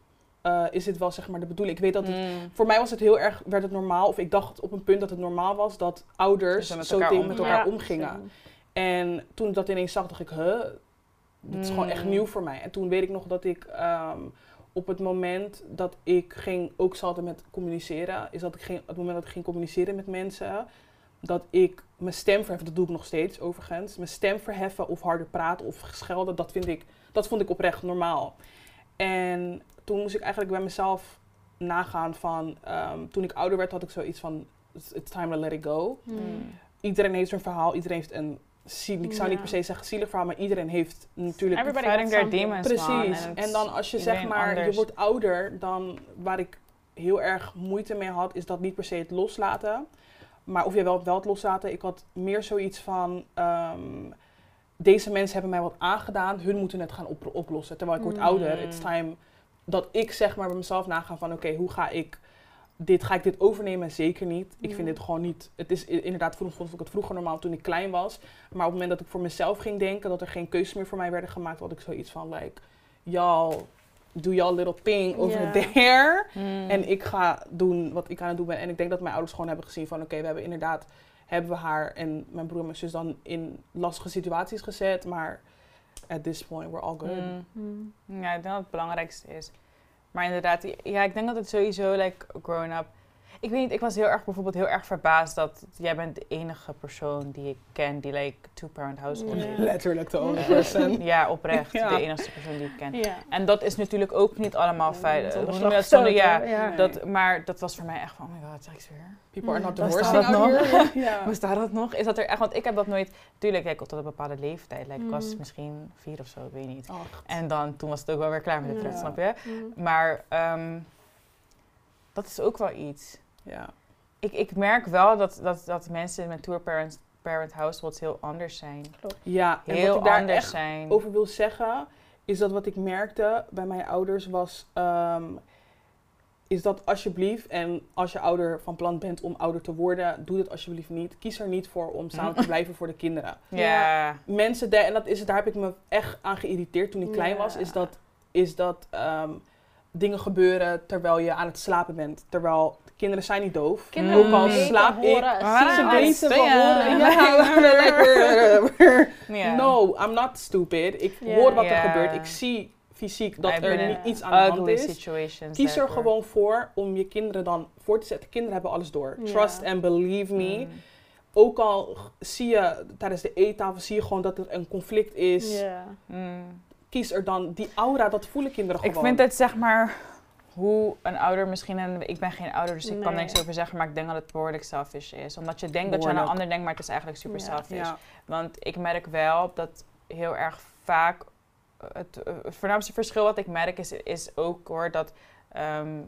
eh, is dit wel zeg maar de bedoeling? Ik weet dat het, Hmm. voor mij was het heel erg, werd het normaal, of ik dacht op een punt dat het normaal was dat ouders zo elkaar tegen met elkaar Ja, omgingen. En toen ik dat ineens zag, dacht ik, huh, dit is gewoon echt Mm. nieuw voor mij. En toen weet ik nog dat ik ehm, op het moment dat ik ging, ook zat met communiceren, is dat ik ging, het moment dat ik ging communiceren met mensen, dat ik mijn stem verheffen, dat doe ik nog steeds overigens. Mijn stem verheffen of harder praten of schelden, dat, vind ik, dat vond ik oprecht normaal. En toen moest ik eigenlijk bij mezelf nagaan van, ehm, toen ik ouder werd had ik zoiets van, it's time to let it go. Mm. Iedereen heeft zijn verhaal, iedereen heeft een, ziel- ik zou niet per se zeggen zielig verhaal, maar iedereen heeft natuurlijk Everybody Fighting their demons, man. Precies. En, dan als je zeg maar, je wordt ouder, dan waar ik heel erg moeite mee had, is dat niet per se het loslaten. Maar of je wel, wel het loslaten. Ik had meer zoiets van, ehm, deze mensen hebben mij wat aangedaan, hun moeten het gaan op- oplossen. Terwijl ik word Mm. ouder, it's time dat ik zeg maar bij mezelf naga van, oké, hoe ga ik dit, ga ik dit overnemen? Zeker niet. Ik vind dit gewoon niet, het is inderdaad, vroeger vond ik het vroeger normaal toen ik klein was. Maar op het moment dat ik voor mezelf ging denken, dat er geen keuzes meer voor mij werden gemaakt, had ik zoiets van, like, y'all, do y'all little thing over Ja. there. Mm. En ik ga doen wat ik aan het doen ben. En ik denk dat mijn ouders gewoon hebben gezien van, oké, we hebben inderdaad, hebben we haar en mijn broer en mijn zus dan in lastige situaties gezet. Maar at this point, we're all good. Mm. Mm. Ja, ik denk dat het belangrijkste is. Maar inderdaad, ja, ik denk dat het sowieso, like, grown up... Ik weet niet, ik was heel erg, bijvoorbeeld heel erg verbaasd dat jij bent de enige persoon die ik ken die, like, two-parent household Ja. heeft. Letterlijk the only person. Ja, oprecht. Ja. De enige persoon die ik ken. Ja. En dat is natuurlijk ook niet allemaal feit. Hoe noem dat? Zonder, ja, dat, maar dat was voor mij echt van, oh my god, zeg ik weer? People are not staat out het here. ja. Bestaat dat nog? Is dat er echt? Want ik heb dat nooit... Tuurlijk, ik tot een bepaalde leeftijd. Like, Ik was Mm. misschien vier of zo, ik weet niet. En dan, toen was het ook wel weer klaar met de Ja. trend, snap je? Mm. Maar ehm, dat is ook wel iets. Ja. Ik, ik merk wel dat, dat, dat mensen met tour parents, parent households heel anders zijn. ja, en Heel wat ik daar anders echt zijn. over wil zeggen, is dat wat ik merkte bij mijn ouders was, ehm, is dat alsjeblieft, en als je ouder van plan bent om ouder te worden, doe dit alsjeblieft niet. Kies er niet voor om samen te blijven voor de kinderen. ja. Mensen, de, en dat is het, daar heb ik me echt aan geïrriteerd toen ik klein was, Ja. is dat, is dat ehm, dingen gebeuren terwijl je aan het slapen bent. Terwijl kinderen zijn niet doof. Kinderen Ook al slaap ik, Ze Ah, alles. weten van horen. No, I'm not stupid. Ik hoor wat er gebeurt. Ik zie fysiek dat I've er niet iets aan de hand is. situations. Kies er gewoon voor om je kinderen dan voor te zetten. Kinderen hebben alles door. Trust and believe me. Mm. Ook al zie je tijdens de eettafel zie je gewoon dat er een conflict is. Ja. Mm. Kies er dan die aura, dat voelen kinderen Ik gewoon. vind het zeg maar hoe een ouder misschien, en ik ben geen ouder, dus ik kan er niks over zeggen, maar ik denk dat het behoorlijk selfish is. Omdat je denkt dat je aan een ander denkt, maar het is eigenlijk super Ja. selfish. ja. Want ik merk wel dat heel erg vaak, eh, het, eh, het voornaamste verschil wat ik merk is, is ook hoor, dat ehm,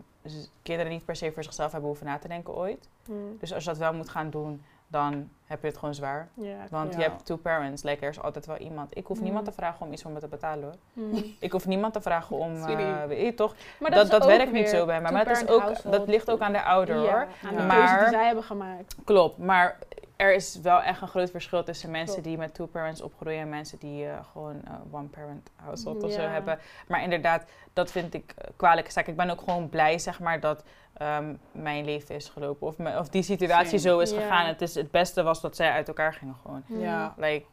kinderen niet per se voor zichzelf hebben hoeven na te denken ooit. Mm. Dus als je dat wel moet gaan doen, dan heb je het gewoon zwaar. Ja. Want Ja. je hebt two parents, like, er is altijd wel iemand. Ik hoef Mm. niemand te vragen om iets voor me te betalen hoor. Mm. Ik hoef niemand te vragen om, eh, weet je toch? Maar dat dat werkt niet zo bij mij. Maar dat, is ook, dat ligt ook aan de ouder Ja, hoor. aan de Maar- die zij hebben gemaakt. Klopt, maar er is wel echt een groot verschil tussen mensen die met two parents opgroeien en mensen die eh, gewoon eh, one parent household of zo hebben. Maar inderdaad, dat vind ik kwalijke zaak. Ik ben ook gewoon blij, zeg maar, dat ehm, mijn leven is gelopen. Of, me- of die situatie Same. zo is gegaan. Het, is, het beste was dat zij uit elkaar gingen gewoon. Ja. Like,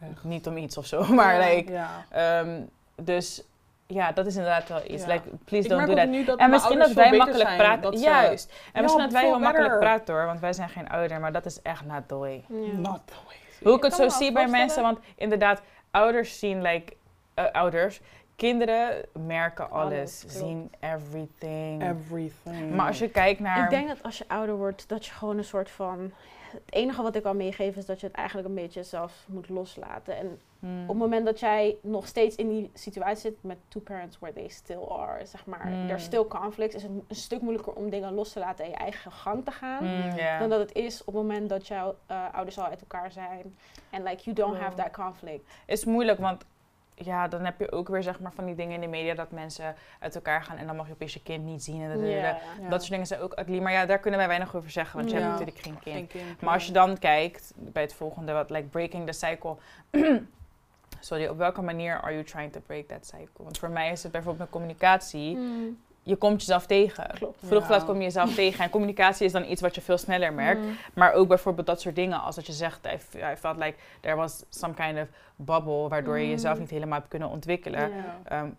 Echt. niet om iets of zo, maar Ja. like, Ja. ehm, dus ja, dat is inderdaad wel iets. Ja. Like, please don't do dat. dat En misschien dat wij makkelijk zijn, praten. dat Juist. En Ja, misschien dat wij heel makkelijk praten hoor, want wij zijn geen ouder, maar dat is echt not the way. Not the way. Hoe ik het kan zo zie bij mensen, want inderdaad, ouders zien, like, eh, ouders, kinderen merken alles, Alles, zien everything. Everything. maar als je kijkt naar. Ik denk dat als je ouder wordt, dat je gewoon een soort van... Het enige wat ik kan meegeven is dat je het eigenlijk een beetje zelf moet loslaten. En Hmm. op het moment dat jij nog steeds in die situatie zit met two parents where they still are, zeg maar, er still conflicts, is het een stuk moeilijker om dingen los te laten en je eigen gang te gaan. Hmm. Dan dat het is op het moment dat jouw eh, ouders al uit elkaar zijn. En like, you don't have that conflict. is moeilijk, want ja, dan heb je ook weer zeg maar van die dingen in de media dat mensen uit elkaar gaan en dan mag je opeens je kind niet zien. En dat, soort dingen zijn ook ugly. Maar ja, daar kunnen wij weinig over zeggen, want je hebt natuurlijk geen kind. Geen kind. Maar als je dan kijkt bij het volgende, wat like breaking the cycle. Sorry, op welke manier are you trying to break that cycle? Want voor mij is het bijvoorbeeld met communicatie. Mm, Je komt jezelf tegen. klopt. Vroeg of Ja. laat kom je jezelf tegen. En communicatie is dan iets wat je veel sneller merkt. Mm. Maar ook bijvoorbeeld dat soort dingen. Als dat je zegt, I, I felt like there was some kind of bubble. Waardoor je Mm. jezelf niet helemaal hebt kunnen ontwikkelen. Um,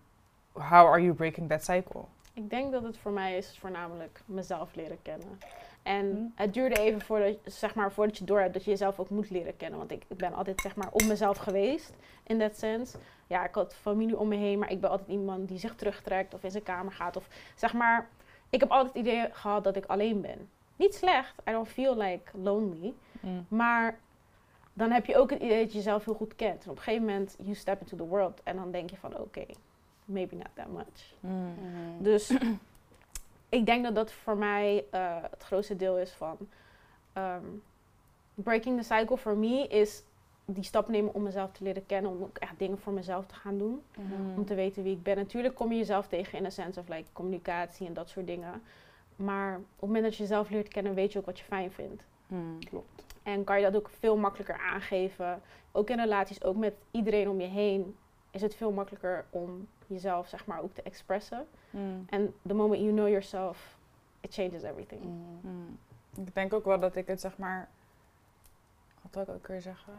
how are you breaking that cycle? Ik denk dat het voor mij is voornamelijk mezelf leren kennen. En Mhm. het duurde even voordat, zeg maar, voordat je door hebt dat je jezelf ook moet leren kennen. Want ik, ik ben altijd zeg maar, op mezelf geweest, in that sense. Ja, ik had familie om me heen, maar ik ben altijd iemand die zich terugtrekt of in zijn kamer gaat. Of zeg maar, ik heb altijd het idee gehad dat ik alleen ben. Niet slecht, I don't feel like lonely. Mm. Maar dan heb je ook het idee dat je jezelf heel goed kent. En op een gegeven moment, you step into the world. En dan denk je van, oké, maybe not that much. Mm. Dus ik denk dat dat voor mij eh, het grootste deel is van... ehm, breaking the cycle for me is die stap nemen om mezelf te leren kennen. Om ook echt dingen voor mezelf te gaan doen. Mm. Om te weten wie ik ben. Natuurlijk kom je jezelf tegen in een sense of like communicatie en dat soort dingen. Maar op het moment dat je jezelf leert kennen, weet je ook wat je fijn vindt. Mm. Klopt. En kan je dat ook veel makkelijker aangeven. Ook in relaties, ook met iedereen om je heen, is het veel makkelijker om jezelf zeg maar ook te expressen. Mm. En the moment you know yourself, it changes everything. Mm. Ik denk ook wel dat ik het zeg maar. Wat wil ik ook weer zeggen?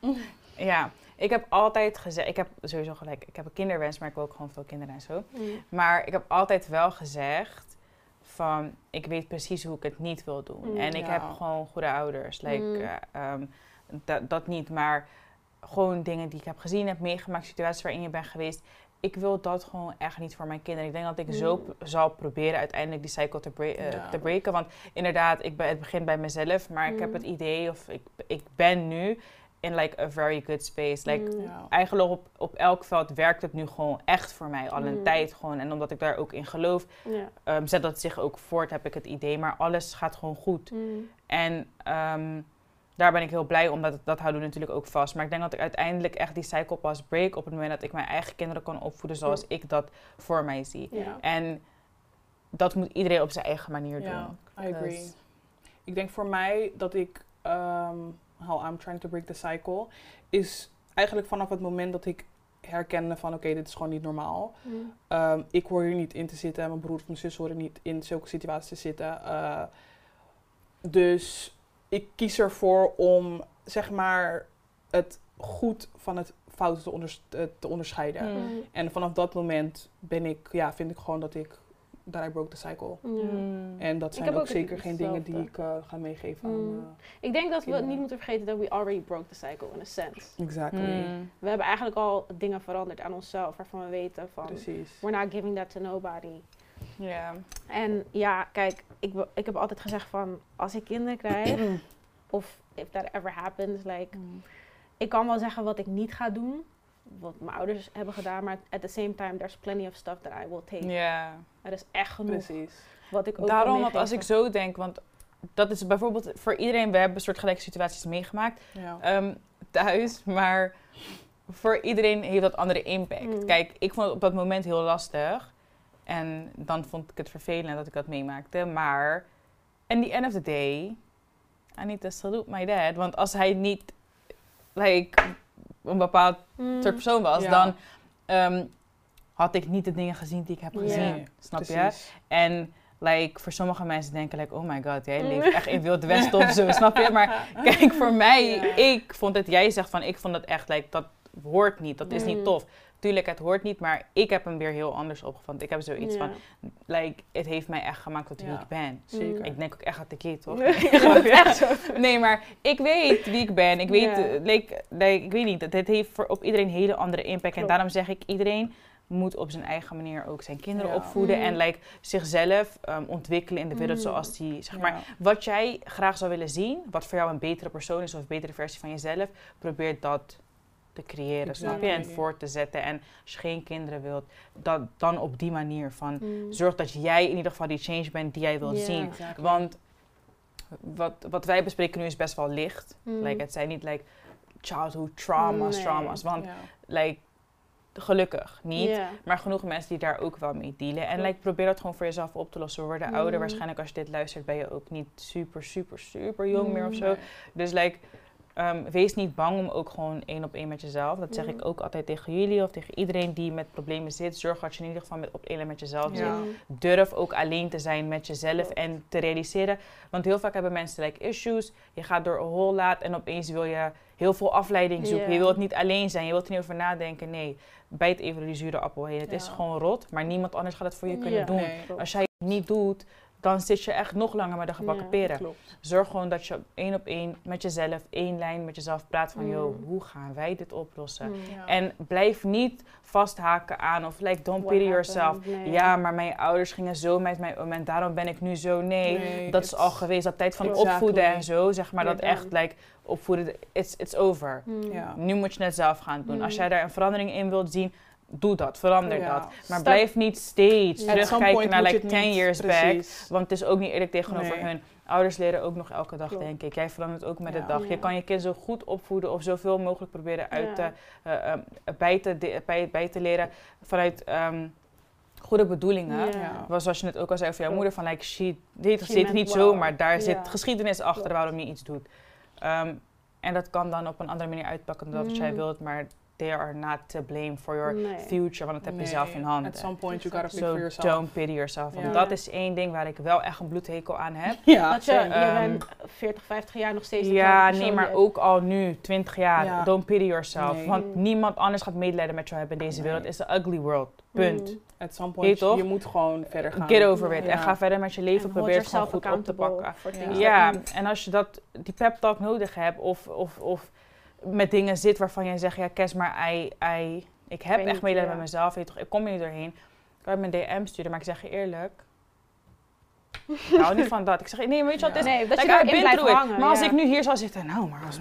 ja, ik heb altijd gezegd. Ik heb sowieso gelijk. Ik heb een kinderwens, maar ik wil ook gewoon veel kinderen en zo. Mm. Maar ik heb altijd wel gezegd van ik weet precies hoe ik het niet wil doen. Mm, en ik ja. heb gewoon goede ouders. Like, Mm. eh, ehm, dat, dat niet, maar gewoon dingen die ik heb gezien, heb meegemaakt, situaties waarin je bent geweest. Ik wil dat gewoon echt niet voor mijn kinderen. Ik denk dat ik zo Mm. p- zal proberen uiteindelijk die cycle te, bre- eh, Ja. te breken. Want inderdaad, ik ben, het begint bij mezelf, maar ik heb Mm. het idee, of ik, ik ben nu in like a very good space. Like, Mm. Ja. eigenlijk op, op elk veld werkt het nu gewoon echt voor mij al een Mm. tijd gewoon. En omdat ik daar ook in geloof, Ja. ehm, zet dat zich ook voort, heb ik het idee. Maar alles gaat gewoon goed. Mm. En ehm, daar ben ik heel blij om, dat, dat houden we natuurlijk ook vast. Maar ik denk dat ik uiteindelijk echt die cycle pas break op het moment dat ik mijn eigen kinderen kan opvoeden zoals ik dat voor mij zie. Ja. En dat moet iedereen op zijn eigen manier Ja, doen. I agree. Dus- Ik denk voor mij dat ik, ehm how I'm trying to break the cycle, is eigenlijk vanaf het moment dat ik herkende van oké, dit is gewoon niet normaal. Mm. Ehm, ik hoor hier niet in te zitten en mijn broer of mijn zus horen niet in zulke situaties te zitten. Eh, dus ik kies ervoor om zeg maar het goed van het fout te, onders- eh, te onderscheiden. Mm. Mm. En vanaf dat moment ben ik, ja, vind ik gewoon dat ik, dat I broke the cycle. Mm. En dat zijn ook ook zeker geen dingen die ik eh, ga meegeven aan... Eh, Ik denk dat we niet moeten vergeten dat we already broke the cycle in a sense. exactly. Mm. We hebben eigenlijk al dingen veranderd aan onszelf waarvan we weten van Precies. we're not giving that to nobody. Ja. En ja, kijk, ik, ik heb altijd gezegd van als ik kinderen krijg of if that ever happens, like Mm. ik kan wel zeggen wat ik niet ga doen, wat mijn ouders hebben gedaan, maar at the same time there's plenty of stuff that I will take. Ja. Er is echt genoeg Precies. wat ik ook Daarom, want als ik zo denk, want dat is bijvoorbeeld voor iedereen, we hebben een soort gelijke situaties meegemaakt Ja. ehm, thuis, maar voor iedereen heeft dat andere impact. Mm. Kijk, ik vond het op dat moment heel lastig en dan vond ik het vervelend dat ik dat meemaakte, maar in the end of the day, I need to salute my dad, want als hij niet like, een bepaald Mm. soort persoon was, Ja. dan ehm, had ik niet de dingen gezien die ik heb gezien. Snap je? En like, voor sommige mensen denken, like, oh my god, jij Mm. leeft echt in Wilde Westen of zo, snap je? Maar kijk, voor mij, Ja. ik vond het, jij zegt van, ik vond het echt, like, dat hoort niet, dat is Mm. niet tof. Tuurlijk, het hoort niet, maar ik heb hem weer heel anders opgevat. Ik heb zoiets Ja. van, like, het heeft mij echt gemaakt tot wie Ja. ik ben. Zeker. Ik denk ook echt dat ik het, toch? Echt zo. Nee, maar ik weet wie ik ben. Ik weet, Ja. like, like, ik weet niet, het heeft voor, op iedereen een hele andere impact. En daarom zeg ik, iedereen moet op zijn eigen manier ook zijn kinderen Ja. opvoeden. Mm. En like, zichzelf ehm, ontwikkelen in de wereld Mm. zoals die, zeg maar, wat jij graag zou willen zien, wat voor jou een betere persoon is of een betere versie van jezelf, probeer dat te creëren, snap je? En voor te zetten. En als je geen kinderen wilt, dat, dan op die manier van, Mm. zorg dat jij in ieder geval die change bent die jij wil zien. Exactly. Want wat, wat wij bespreken nu is best wel licht. Mm. Like, het zijn niet like childhood trauma's, Nee. trauma's. Want like, gelukkig niet. Maar genoeg mensen die daar ook wel mee dealen. En like, probeer dat gewoon voor jezelf op te lossen. We worden Mm. ouder. Waarschijnlijk als je dit luistert ben je ook niet super, super, super jong meer of zo. Dus like, ehm, wees niet bang om ook gewoon één op één met jezelf. Dat zeg Mm. ik ook altijd tegen jullie of tegen iedereen die met problemen zit. Zorg dat je in ieder geval met, op één met jezelf Ja. zit Mm. durf ook alleen te zijn met jezelf en te realiseren. Want heel vaak hebben mensen like issues. Je gaat door een hol laat en opeens wil je heel veel afleiding zoeken. Je wilt niet alleen zijn. Je wilt er niet over nadenken. Nee, bijt even die zure appel heen. Het is gewoon rot, maar niemand anders gaat het voor je kunnen Ja. doen. Nee. Als jij het niet doet, dan zit je echt nog langer met de gebakken Ja. peren. Klopt. Zorg gewoon dat je één op één met jezelf, één lijn met jezelf praat van, Mm. yo, hoe gaan wij dit oplossen? Mm. Ja. En blijf niet vasthaken aan of like, don't What pity happened? yourself. Nee. Ja, maar mijn ouders gingen zo met mij om en daarom ben ik nu zo. Nee, Nee, dat is al geweest. Dat tijd van Exactly. opvoeden en zo, zeg maar, dat echt, like, opvoeden, it's, it's over. Mm. Ja. Nu moet je het zelf gaan doen. Als Mm. jij daar een verandering in wilt zien, doe dat, verander Ja. dat. Maar blijf niet steeds terugkijken naar like het 10 niet- years back. Want het is ook niet eerlijk tegenover Nee. hun. Ouders leren ook nog elke dag, Klopt. denk ik. Jij verandert ook met Ja. de dag. Ja. Je kan je kind zo goed opvoeden of zoveel mogelijk proberen uit Ja. te, eh, eh, bij, te, de- bij, bij te leren vanuit ehm, goede bedoelingen. Ja. Was zoals je net ook al zei over jouw moeder, van like, she, dit She zit niet well. zo, maar daar Ja. zit geschiedenis achter waarom je iets doet. Ehm, en dat kan dan op een andere manier uitpakken dan dat jij Mm. wilt, maar they are not to blame for your Nee. future, want dat heb je zelf in handen. At some point you gotta pick So for yourself. don't pity yourself. Want Ja. dat is één ding waar ik wel echt een bloedhekel aan heb. Ja, Dat je, je Ehm, bent 40, 50 jaar nog steeds Ja, nee, maar ook al nu, 20 jaar, Ja. don't pity yourself. Nee. Want niemand anders gaat medelijden met jou hebben in deze Nee. wereld. Is een ugly world. Punt. Mm. At some point, toch? je moet gewoon verder gaan. Get over it. Ja. En ga verder met je leven. And Probeer het gewoon goed op te pakken. Ja. en als je dat, die pep talk nodig hebt of, of, of met dingen zit waarvan jij zegt, ja Kes, maar I, I, ik heb echt medelijden met mezelf, weet toch, ik kom er niet doorheen. Kan je me een DM sturen, maar ik zeg je eerlijk, ik hou niet van dat. Ik zeg, nee, weet je wat, het is, Nee, dat like, je been blijft hangen. Maar als ja. ik nu hier zou zitten, nou, maar als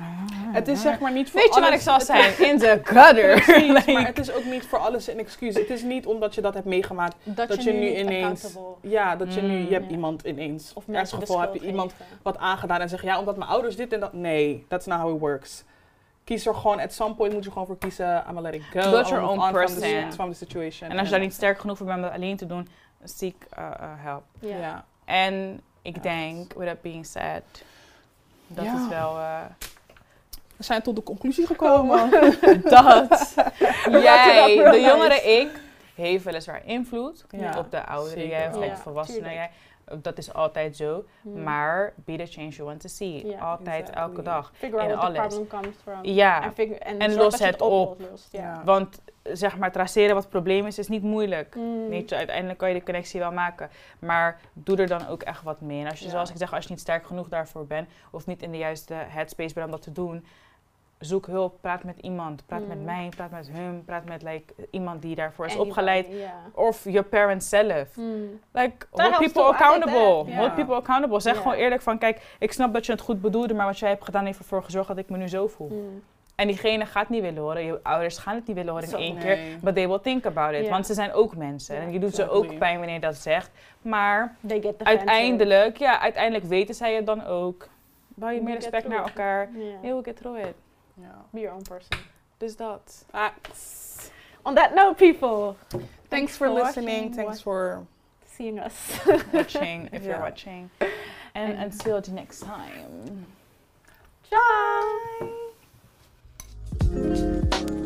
Het is zeg maar niet voor Weet je waar ik zal zijn? In de gutter. Precies, Like- maar het is ook niet voor alles een excuus. Het is niet omdat je dat hebt meegemaakt. dat, dat je, je nu ineens- Ja, dat je nu, Mm. je hebt Ja. iemand ineens. of in mensen het geval heb je iemand geven. wat aangedaan en zeggen, ja, omdat mijn ouders dit en dat. Nee, that's not how it works. Kies er gewoon, at some point moet je gewoon voor kiezen, I'm gonna let it go. Build your own from the, person. from the situation. En als je daar niet sterk genoeg voor bent om dat alleen te doen, seek uh, uh, help. Ja. En ik denk, with that being said, dat Ja. is wel eh, We zijn tot de conclusie gekomen. dat jij, de jongere ik, heeft weliswaar invloed Ja, op de oudere zeker jij of like de volwassene tuurlijk. jij. Dat is altijd zo. Mm. Maar be the change you want to see. Ja, altijd, exactly. elke dag. Figure out in where the alles. problem comes from. Ja, En, figure, en, los het op. want zeg maar traceren wat het probleem is, is niet moeilijk. Mm. Je, uiteindelijk kan je de connectie wel maken. Maar doe er dan ook echt wat mee. En als je, Ja. zoals ik zeg, als je niet sterk genoeg daarvoor bent, of niet in de juiste headspace bent om dat te doen, zoek hulp, praat met iemand. Praat met Mm. mij, praat met hem, praat met like, iemand die daarvoor is Anybody, opgeleid. Of your parents zelf. Mm. Like, hold people accountable. Hold people accountable. Zeg gewoon eerlijk van, kijk, ik snap dat je het goed bedoelde, maar wat jij hebt gedaan heeft ervoor gezorgd dat ik me nu zo voel. Mm. En diegene gaat niet willen horen, je ouders gaan het niet willen horen in één Nee. keer. But they will think about it. Want ze zijn ook mensen. En je doet ze ook pijn wanneer je dat zegt. Maar uiteindelijk, ja, uiteindelijk weten zij het dan ook. Bouw je meer respect naar elkaar. Yeah. You will get through it. Yeah. Be your own person. Dus dots. Facts. On that note, people. Thanks, thanks for, for, listening. Watching. Thanks for seeing us. watching, if yeah. you're watching. And, and until the next time. Bye. Bye.